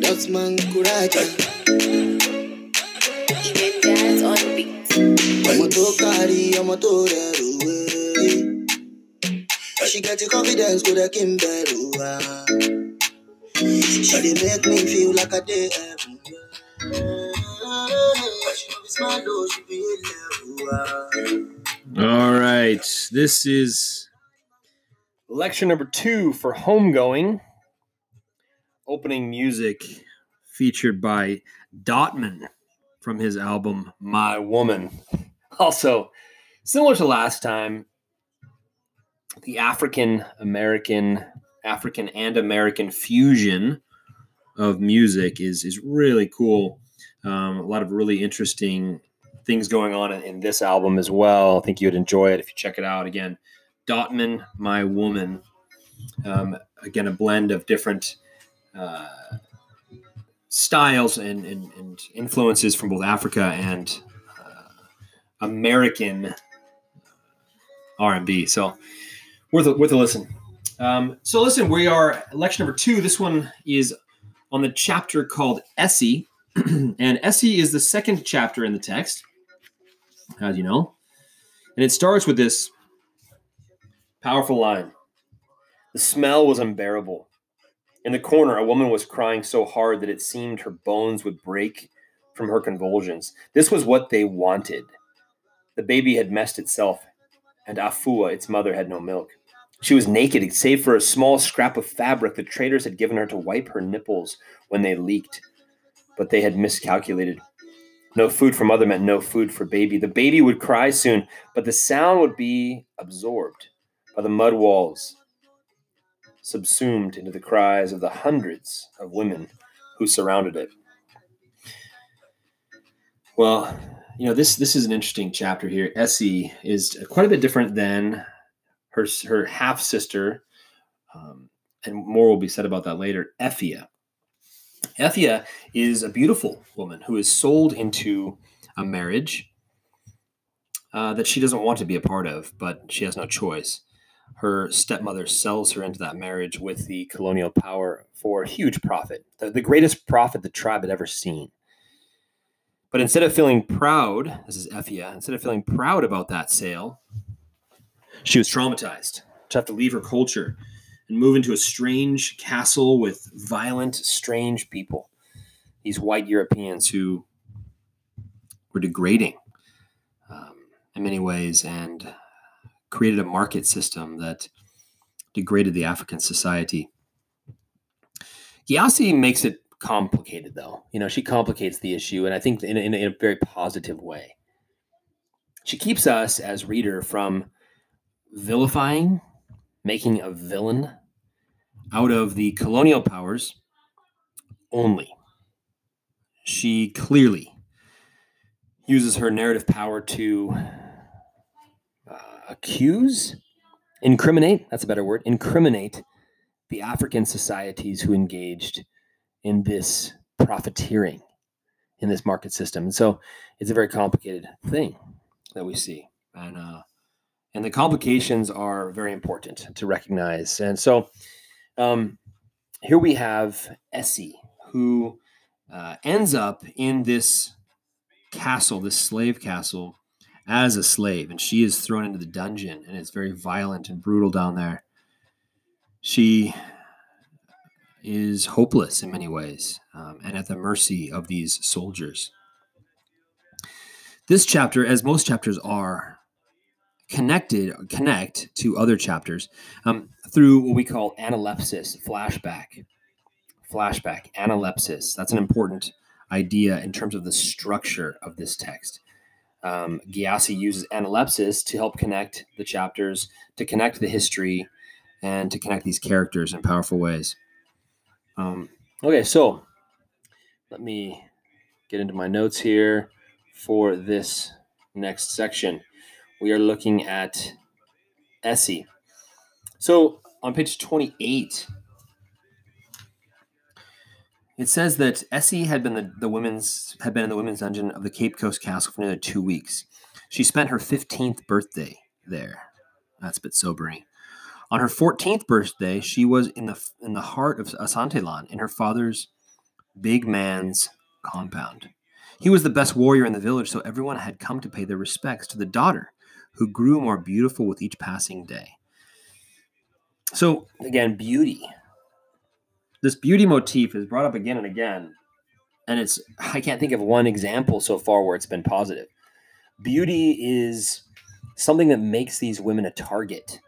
Dutchman Kuraja. Even jazz on beat. I'm a to carry, I'm a to. She get the confidence with a Kimberly. She dey make me feel like a day everywhere. She know be smart though, she be level. All right. This is lecture number two for homegoing. Opening music featured by Dotman from his album My Woman. Also, similar to last time, the African American, African and American fusion of music is is really cool. Um, a lot of really interesting things going on in, in this album as well. I think you'd enjoy it if you check it out. Again, Dotman, My Woman. Um, again, a blend of different uh, styles and, and, and influences from both Africa and uh, American R&B. So worth a, worth a listen. Um, so listen, we are lecture number two. This one is on the chapter called Esi, and Esi is the second chapter in the text, as you know, and it starts with this powerful line: "The smell was unbearable. In the corner, a woman was crying so hard that it seemed her bones would break from her convulsions. This was what they wanted. The baby had messed itself, and Afua, its mother, had no milk." She was naked, save for a small scrap of fabric the traders had given her to wipe her nipples when they leaked. But they had miscalculated. No food for mother meant no food for baby. The baby would cry soon, but the sound would be absorbed by the mud walls, subsumed into the cries of the hundreds of women who surrounded it. Well, you know this this is an interesting chapter here. Esi is quite a bit different than her her half sister, um, and more will be said about that later. Effia. Effia is a beautiful woman who is sold into a marriage uh, that she doesn't want to be a part of, but she has no choice. Her stepmother sells her into that marriage with the colonial power for a huge profit, the, the greatest profit the tribe had ever seen. But instead of feeling proud, this is Effia, instead of feeling proud about that sale, she was traumatized to have to leave her culture and move into a strange castle with violent, strange people. These white Europeans who were degrading um, in many ways and created a market system that degraded the African society. Gyasi makes it complicated, though. You know, she complicates the issue, and I think in a, in a very positive way. She keeps us as reader from vilifying, making a villain out of the colonial powers only. She clearly uses her narrative power to accuse, incriminate, that's a better word, incriminate the African societies who engaged in this profiteering in this market system. And so it's a very complicated thing that we see. And uh, and the complications are very important to recognize. And so um, here we have Esi, who uh, ends up in this castle, this slave castle, as a slave, and she is thrown into the dungeon, and it's very violent and brutal down there. She is hopeless in many ways um, and at the mercy of these soldiers. This chapter, as most chapters are, connected connect to other chapters um, through what we call analepsis flashback flashback analepsis that's an important idea in terms of the structure of this text um, Gyasi uses analepsis to help connect the chapters to connect the history and to connect these characters in powerful ways um, okay so let me get into my notes here for this next section we are looking at Esi. So on page 28, it says that Esi had been the, the women's had been in the women's dungeon of the Cape Coast Castle for nearly two weeks. She spent her 15th birthday there. That's a bit sobering. On her 14th birthday, she was in the in the heart of Asanteland, in her father's big man's compound. He was the best warrior in the village, so everyone had come to pay their respects to the daughter, who grew more beautiful with each passing day. So, again, beauty. This beauty motif is brought up again and again, and it's I can't think of one example so far where it's been positive. Beauty is something that makes these women a target.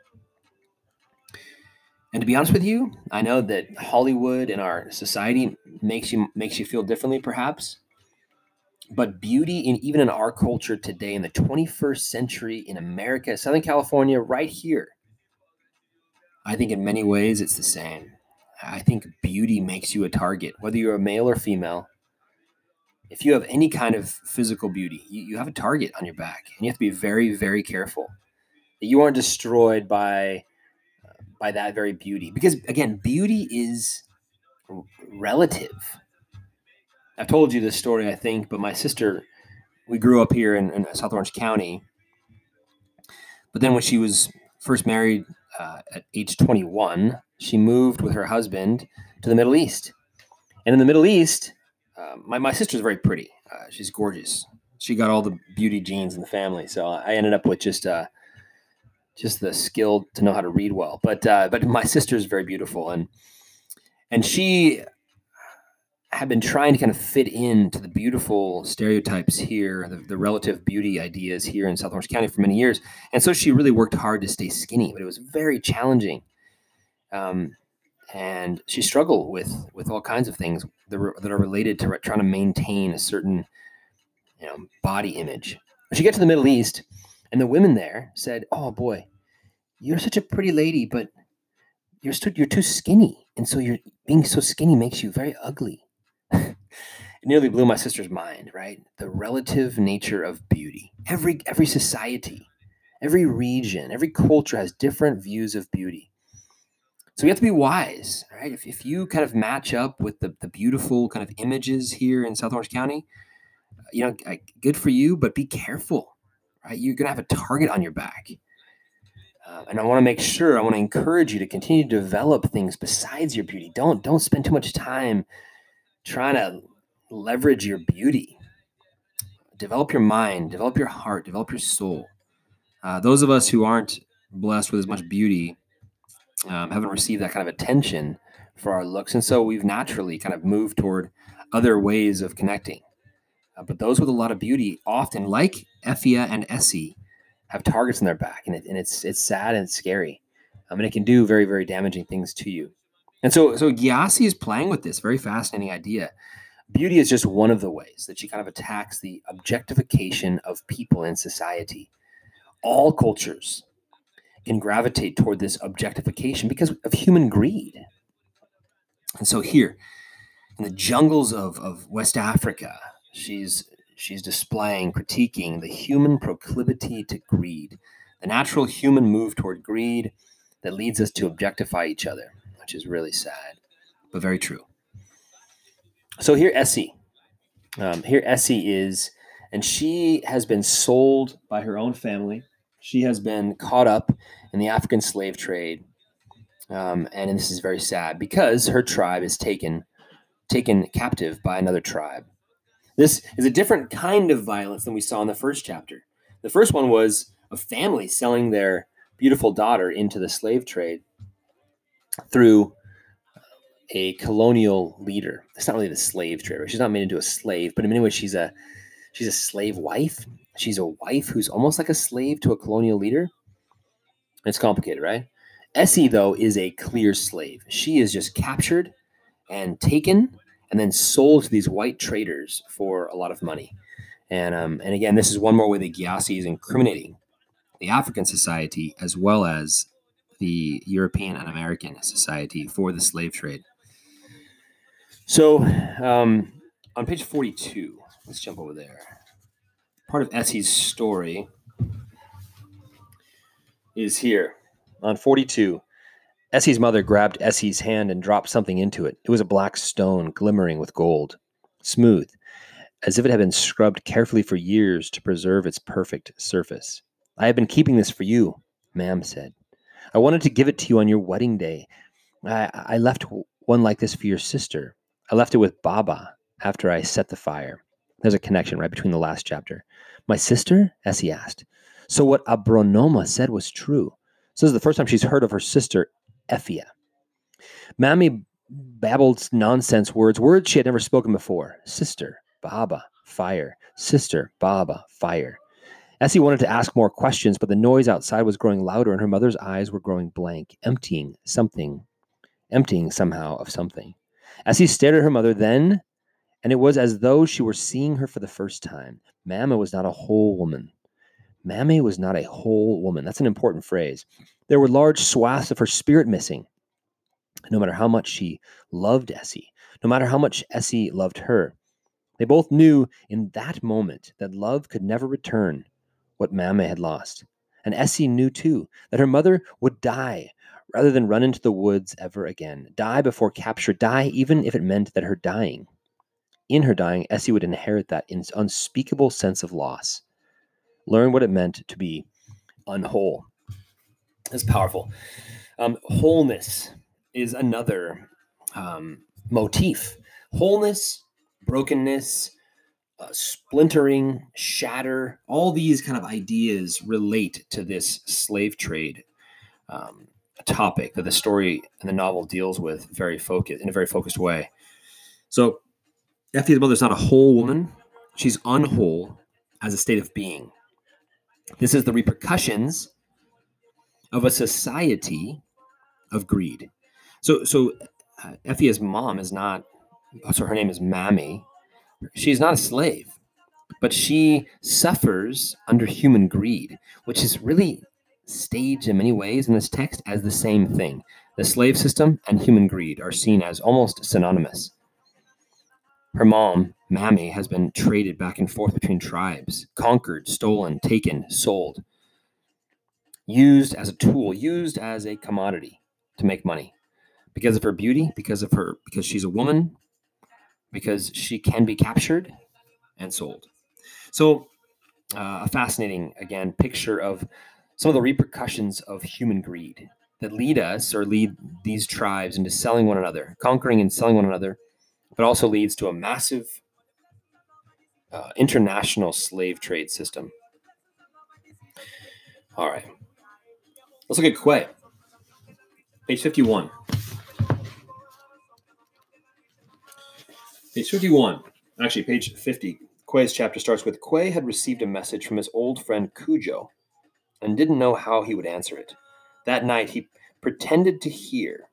And to be honest with you, I know that Hollywood and our society makes you makes you feel differently perhaps. But beauty in even in our culture today in the 21st century in America, Southern California right here. I think in many ways it's the same. I think beauty makes you a target, whether you're a male or female. If you have any kind of physical beauty, you, you have a target on your back, and you have to be very, very careful that you aren't destroyed by uh, by that very beauty. Because again, beauty is relative. I've told you this story, I think, but my sister, we grew up here in, in South Orange County. But then when she was first married uh, at age 21, she moved with her husband to the Middle East. And in the Middle East, uh, my, my sister's very pretty. Uh, she's gorgeous. She got all the beauty genes in the family. So I ended up with just uh, just the skill to know how to read well. But uh, but my sister's very beautiful, and and she had been trying to kind of fit into the beautiful stereotypes here, the, the relative beauty ideas here in South Orange County for many years. And so she really worked hard to stay skinny, but it was very challenging. Um, and she struggled with with all kinds of things that, were, that are related to trying to maintain a certain you know body image. She get to the Middle East, and the women there said, "Oh boy, you're such a pretty lady, but you're st- you're too skinny, and so you're being so skinny makes you very ugly." It nearly blew my sister's mind. Right, the relative nature of beauty. Every every society, every region, every culture has different views of beauty. So we have to be wise, right? If, if you kind of match up with the, the beautiful kind of images here in South Orange County, you know, good for you, but be careful, right? You're going to have a target on your back. Uh, and I want to make sure, I want to encourage you to continue to develop things besides your beauty. Don't don't spend too much time trying to leverage your beauty. Develop your mind, develop your heart, develop your soul. Uh, those of us who aren't blessed with as much beauty um, haven't received that kind of attention for our looks, and so we've naturally kind of moved toward other ways of connecting. Uh, but those with a lot of beauty often, like Effia and Esi, have targets in their back, and, it, and it's it's sad and it's scary. I mean, it can do very very damaging things to you. And so so Gyasi is playing with this very fascinating idea. Beauty is just one of the ways that she kind of attacks the objectification of people in society. All cultures can gravitate toward this objectification because of human greed. And so here, in the jungles of, of West Africa, she's she's displaying, critiquing the human proclivity to greed, the natural human move toward greed that leads us to objectify each other, which is really sad, but very true. So here, Esi. Um, here, Esi is, and she has been sold by her own family. She has been caught up in the African slave trade, um, and this is very sad because her tribe is taken taken captive by another tribe. This is a different kind of violence than we saw in the first chapter. The first one was a family selling their beautiful daughter into the slave trade through a colonial leader. It's not really the slave trader. She's not made into a slave, but in many ways she's a she's a slave wife. She's a wife who's almost like a slave to a colonial leader. It's complicated, right? Esi, though, is a clear slave. She is just captured and taken and then sold to these white traders for a lot of money. And um, and again, this is one more way that Gyasi is incriminating the African society as well as the European and American society for the slave trade. So um, on page 42, let's jump over there. Part of Esi's story is here on 42. Esi's mother grabbed Esi's hand and dropped something into it. It was a black stone glimmering with gold, smooth, as if it had been scrubbed carefully for years to preserve its perfect surface. I have been keeping this for you, Maame said. I wanted to give it to you on your wedding day. I, I left one like this for your sister. I left it with Baba after I set the fire. There's a connection right between the last chapter. My sister? Esi asked. So what Abronoma said was true. So this is the first time she's heard of her sister, Effia. Maame babbled nonsense words, words she had never spoken before. Sister, Baba, fire. Sister, Baba, fire. Esi wanted to ask more questions, but the noise outside was growing louder and her mother's eyes were growing blank, emptying something, emptying somehow of something. Esi stared at her mother then, and it was as though she were seeing her for the first time. Maame was not a whole woman. Maame was not a whole woman. That's an important phrase. There were large swaths of her spirit missing. No matter how much she loved Esi, no matter how much Esi loved her, they both knew in that moment that love could never return what Maame had lost. And Esi knew too that her mother would die rather than run into the woods ever again, die before capture, die even if it meant that her dying. In her dying, Esi would inherit that unspeakable sense of loss, learn what it meant to be unwhole. That's powerful. Um, wholeness is another um, motif. Wholeness, brokenness, uh, splintering, shatter, all these kind of ideas relate to this slave trade um, topic that the story and the novel deals with very focused in a very focused way. So, Effie's mother is not a whole woman; she's unwhole as a state of being. This is the repercussions of a society of greed. So, so uh, Effie's mom is not. So her name is Maame, She's not a slave, but she suffers under human greed, which is really staged in many ways in this text as the same thing. The slave system and human greed are seen as almost synonymous. Her mom, Maame, has been traded back and forth between tribes, conquered, stolen, taken, sold, used as a tool, used as a commodity to make money. Because of her beauty, because of her because she's a woman, because she can be captured and sold. So, uh, a fascinating, again, picture of some of the repercussions of human greed that lead us or lead these tribes into selling one another, conquering and selling one another, but also leads to a massive uh, international slave trade system. All right. Let's look at Quey. Page 51. Page 51, actually, page 50, Quey's chapter starts with Quey had received a message from his old friend Cudjo and didn't know how he would answer it. That night, he pretended to hear.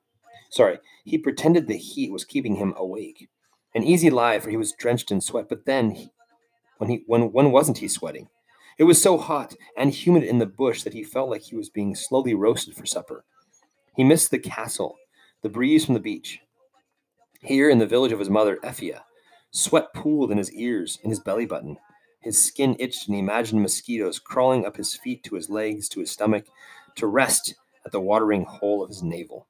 Sorry, he pretended the heat was keeping him awake. An easy lie, for he was drenched in sweat. But then, he, when he when when wasn't he sweating? It was so hot and humid in the bush that he felt like he was being slowly roasted for supper. He missed the castle, the breeze from the beach, here in the village of his mother, Effia, sweat pooled in his ears, in his belly button. His skin itched, and he imagined mosquitoes crawling up his feet to his legs, to his stomach, to rest at the watering hole of his navel.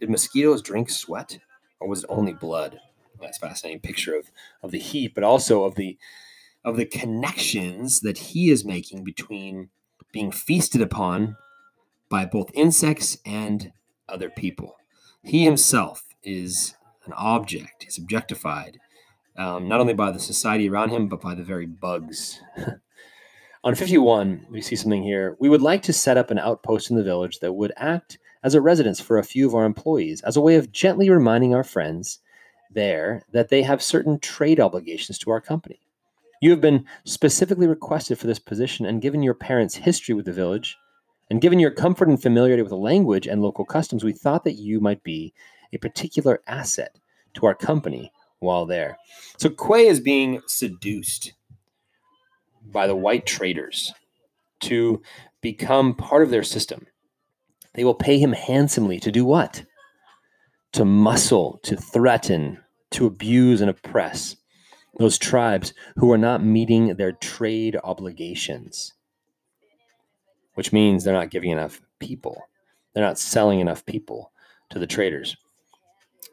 Did mosquitoes drink sweat, or was it only blood? That's fascinating picture of, of the heat, but also of the of the connections that he is making between being feasted upon by both insects and other people. He himself is an object. He's objectified, um, not only by the society around him, but by the very bugs. On 51, we see something here. We would like to set up an outpost in the village that would act as a residence for a few of our employees, as a way of gently reminding our friends there that they have certain trade obligations to our company. You have been specifically requested for this position, and given your parents' history with the village, and given your comfort and familiarity with the language and local customs, we thought that you might be a particular asset to our company while there. So Quey is being seduced by the white traders to become part of their system. They will pay him handsomely to do what? To muscle, to threaten, to abuse and oppress those tribes who are not meeting their trade obligations, which means they're not giving enough people. They're not selling enough people to the traders.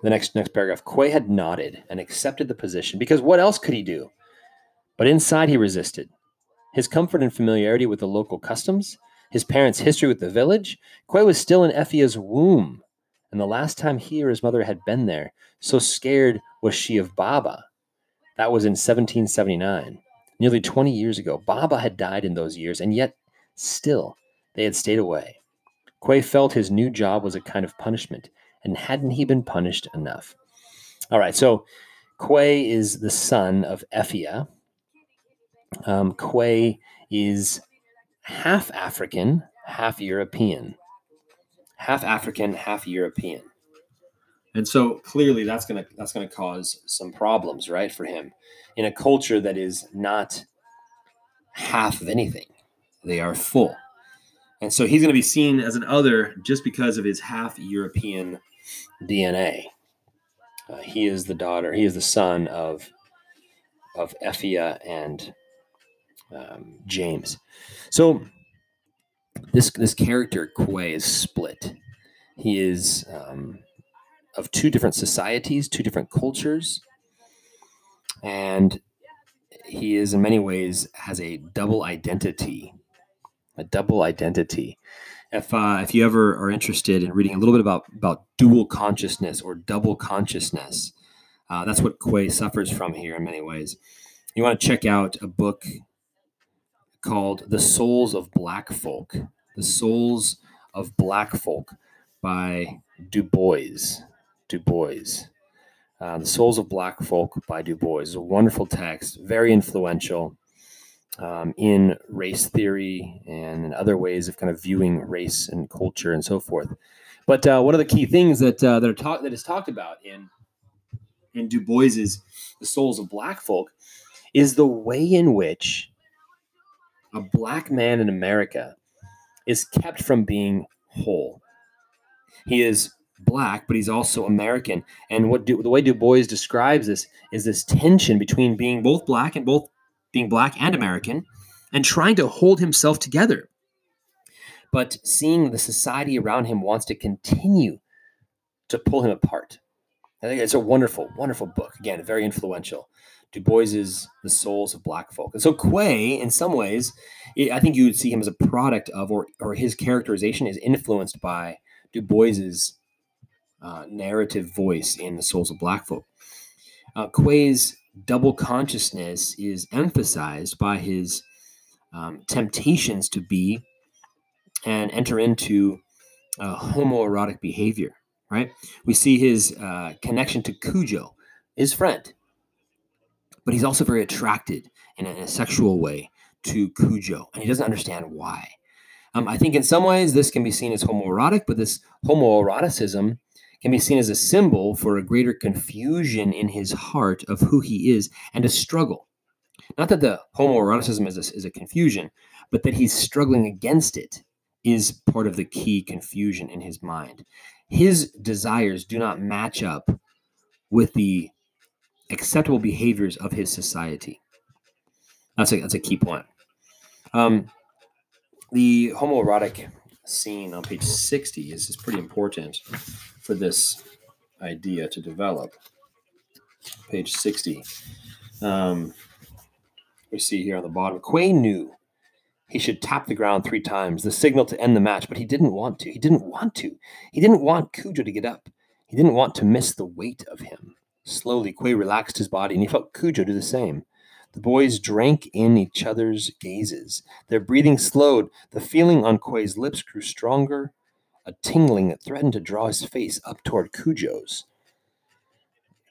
The next next paragraph. Quey had nodded and accepted the position because what else could he do? But inside he resisted. His comfort and familiarity with the local customs, his parents' history with the village, Quey was still in Effia's womb. And the last time he or his mother had been there, so scared was she of Baba. That was in 1779, nearly 20 years ago. Baba had died in those years, and yet still they had stayed away. Quey felt his new job was a kind of punishment, and hadn't he been punished enough? All right, so Quey is the son of Effia. Um, Quey is half African, half European. Half African, half European. And so clearly that's gonna that's gonna cause some problems, right, for him in a culture that is not half of anything. They are full. And so he's gonna be seen as an other just because of his half European DNA. Uh, he is the daughter, he is the son of of Effia and um, James. So this this character Quey is split. He is um, of two different societies, two different cultures, and he is in many ways has a double identity. A double identity. If uh, if you ever are interested in reading a little bit about about dual consciousness or double consciousness, uh, that's what Quey suffers from here in many ways. You want to check out a book called The Souls of Black Folk. The Souls of Black Folk by Du Bois. Du Bois. Uh, the Souls of Black Folk by Du Bois is a wonderful text, very influential um, in race theory and in other ways of kind of viewing race and culture and so forth. But uh, one of the key things that uh, that are that is talked about in in Du Bois's The Souls of Black Folk is the way in which a black man in America is kept from being whole. He is black, but he's also American. And what the way Du Bois describes this is this tension between being both black and both being black and American, and trying to hold himself together. But seeing the society around him wants to continue to pull him apart. I think it's a wonderful, wonderful book. Again, very influential. Du Bois's The Souls of Black Folk. And so Quey, in some ways, I think you would see him as a product of, or, or his characterization is influenced by Du Bois's uh, narrative voice in The Souls of Black Folk. Uh, Quey's double consciousness is emphasized by his um, temptations to be and enter into uh, homoerotic behavior, right? We see his uh, connection to Cudjo, his friend, but he's also very attracted in a, in a sexual way to Cudjo, and he doesn't understand why. Um, I think in some ways this can be seen as homoerotic, but this homoeroticism can be seen as a symbol for a greater confusion in his heart of who he is and a struggle. Not that the homoeroticism is a, is a confusion, but that he's struggling against it is part of the key confusion in his mind. His desires do not match up with the acceptable behaviors of his society. That's a, that's a key point. Um, the homoerotic scene on page 60 is, is pretty important for this idea to develop. Page 60. Um, we see here on the bottom Quey knew he should tap the ground three times, the signal to end the match, but he didn't want to. He didn't want to. He didn't want Cudjo to get up. He didn't want to miss the weight of him. Slowly, Quey relaxed his body, and he felt Cudjo do the same. The boys drank in each other's gazes. Their breathing slowed. The feeling on Quey's lips grew stronger, a tingling that threatened to draw his face up toward Cudjo's.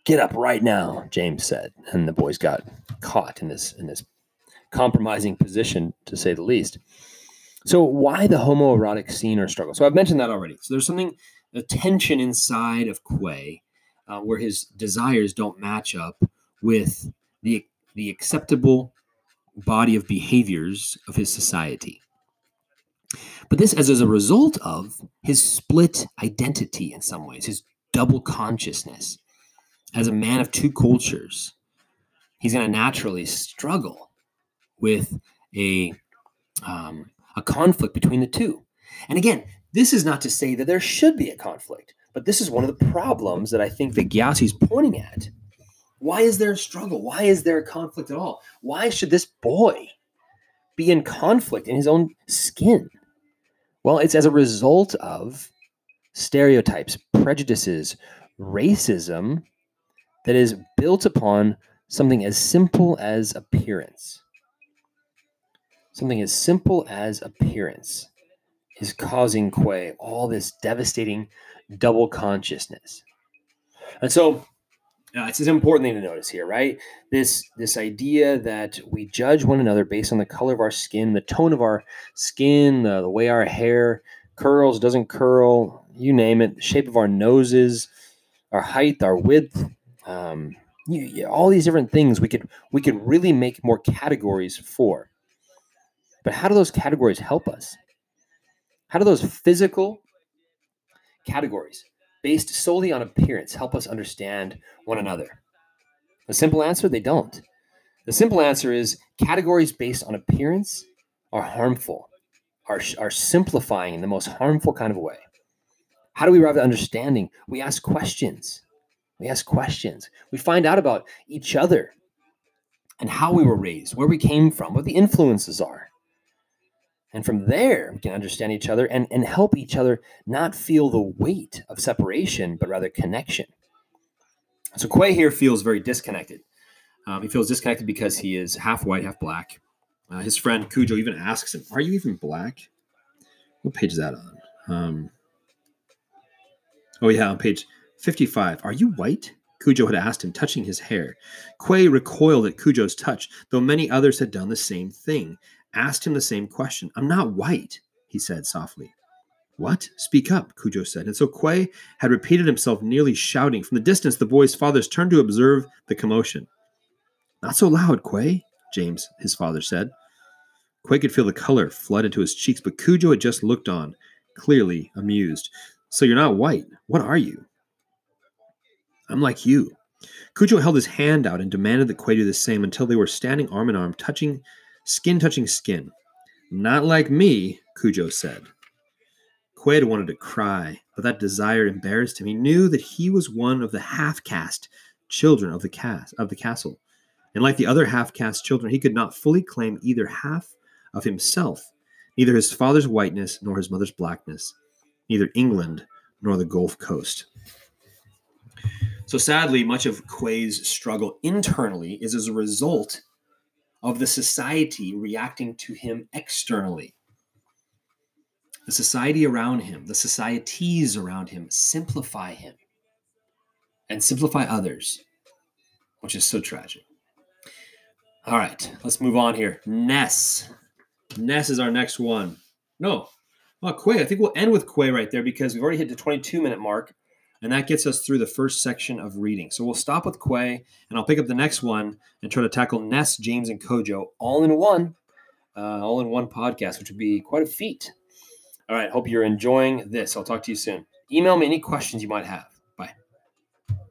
Get up right now, James said, and the boys got caught in this in this compromising position, to say the least. So, why the homoerotic scene or struggle? So, I've mentioned that already. So, there's something, a tension inside of Quey uh, where his desires don't match up with the the acceptable body of behaviors of his society. But this as, a result of his split identity in some ways, his double consciousness. As a man of two cultures, he's going to naturally struggle with a, um, a conflict between the two. And again, this is not to say that there should be a conflict. But this is one of the problems that I think that Gyasi is pointing at. Why is there a struggle? Why is there a conflict at all? Why should this boy be in conflict in his own skin? Well, it's as a result of stereotypes, prejudices, racism that is built upon something as simple as appearance. Something as simple as appearance is causing Quey all this devastating double consciousness. And so uh, it's an important thing to notice here, right? This this idea that we judge one another based on the color of our skin, the tone of our skin, the, the way our hair curls, doesn't curl, you name it, the shape of our noses, our height, our width, um, you, you- all these different things we could we could really make more categories for. But how do those categories help us? How do those physical categories based solely on appearance help us understand one another? The simple answer they don't. The simple answer is categories based on appearance are harmful, are, are simplifying in the most harmful kind of way. How do we arrive at understanding? We ask questions. We ask questions. We find out about each other and how we were raised, where we came from, what the influences are. And from there, we can understand each other and, and help each other not feel the weight of separation, but rather connection. So Quey here feels very disconnected. Um, he feels disconnected because he is half white, half black. Uh, his friend Cudjo even asks him, Are you even black? What page is that on? Um, oh, yeah, on page 55. Are you white? Cudjo had asked him, touching his hair. Quey recoiled at Cudjo's touch, though many others had done the same thing, asked him the same question. I'm not white, he said softly. What? Speak up, Cudjo said. And so Quey had repeated himself, nearly shouting. From the distance, the boy's fathers turned to observe the commotion. Not so loud, Quey, James, his father said. Quey could feel the color flood into his cheeks, but Cudjo had just looked on, clearly amused. So you're not white. What are you? I'm like you. Cudjo held his hand out and demanded that Quey do the same until they were standing arm in arm, touching skin touching skin. Not like me, Cudjo said. Quey wanted to cry, but that desire embarrassed him. He knew that he was one of the half-caste children of the cast of the castle. And like the other half-caste children, he could not fully claim either half of himself, neither his father's whiteness nor his mother's blackness, neither England nor the Gold Coast. So sadly, much of Quey's struggle internally is as a result of the society reacting to him externally. The society around him, the societies around him simplify him and simplify others, which is so tragic. All right, let's move on here. Ness. Ness is our next one. No, well, Quey. I think we'll end with Quey right there because we've already hit the 22 minute mark, and that gets us through the first section of reading. So we'll stop with Quey, and I'll pick up the next one and try to tackle Ness, James, and Kojo all in one, uh, all in one podcast, which would be quite a feat. All right, hope you're enjoying this. I'll talk to you soon. Email me any questions you might have.